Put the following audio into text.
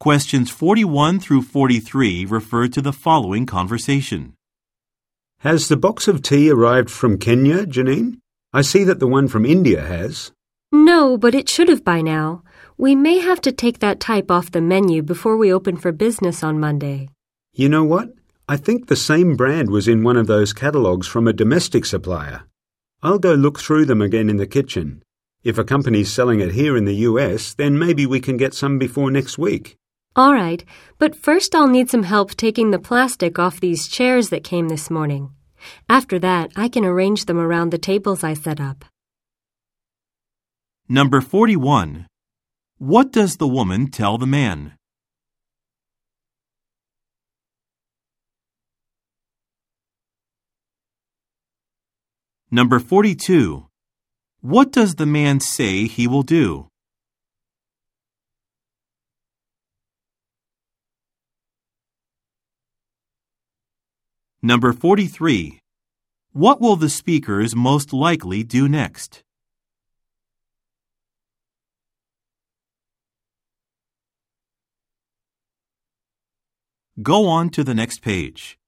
Questions 41 through 43 refer to the following conversation. Has the box of tea arrived from Kenya, Janine? I see that the one from India has. No, but it should have by now. We may have to take that type off the menu before we open for business on Monday. You know what? I think the same brand was in one of those catalogues from a domestic supplier. I'll go look through them again in the kitchen. If a company's selling it here in the US, then maybe we can get some before next week. All right, but first I'll need some help taking the plastic off these chairs that came this morning. After that, I can arrange them around the tables I set up. Number 41. What does the woman tell the man? Number 42. What does the man say he will do? Number 43. What will the speakers most likely do next? Go on to the next page.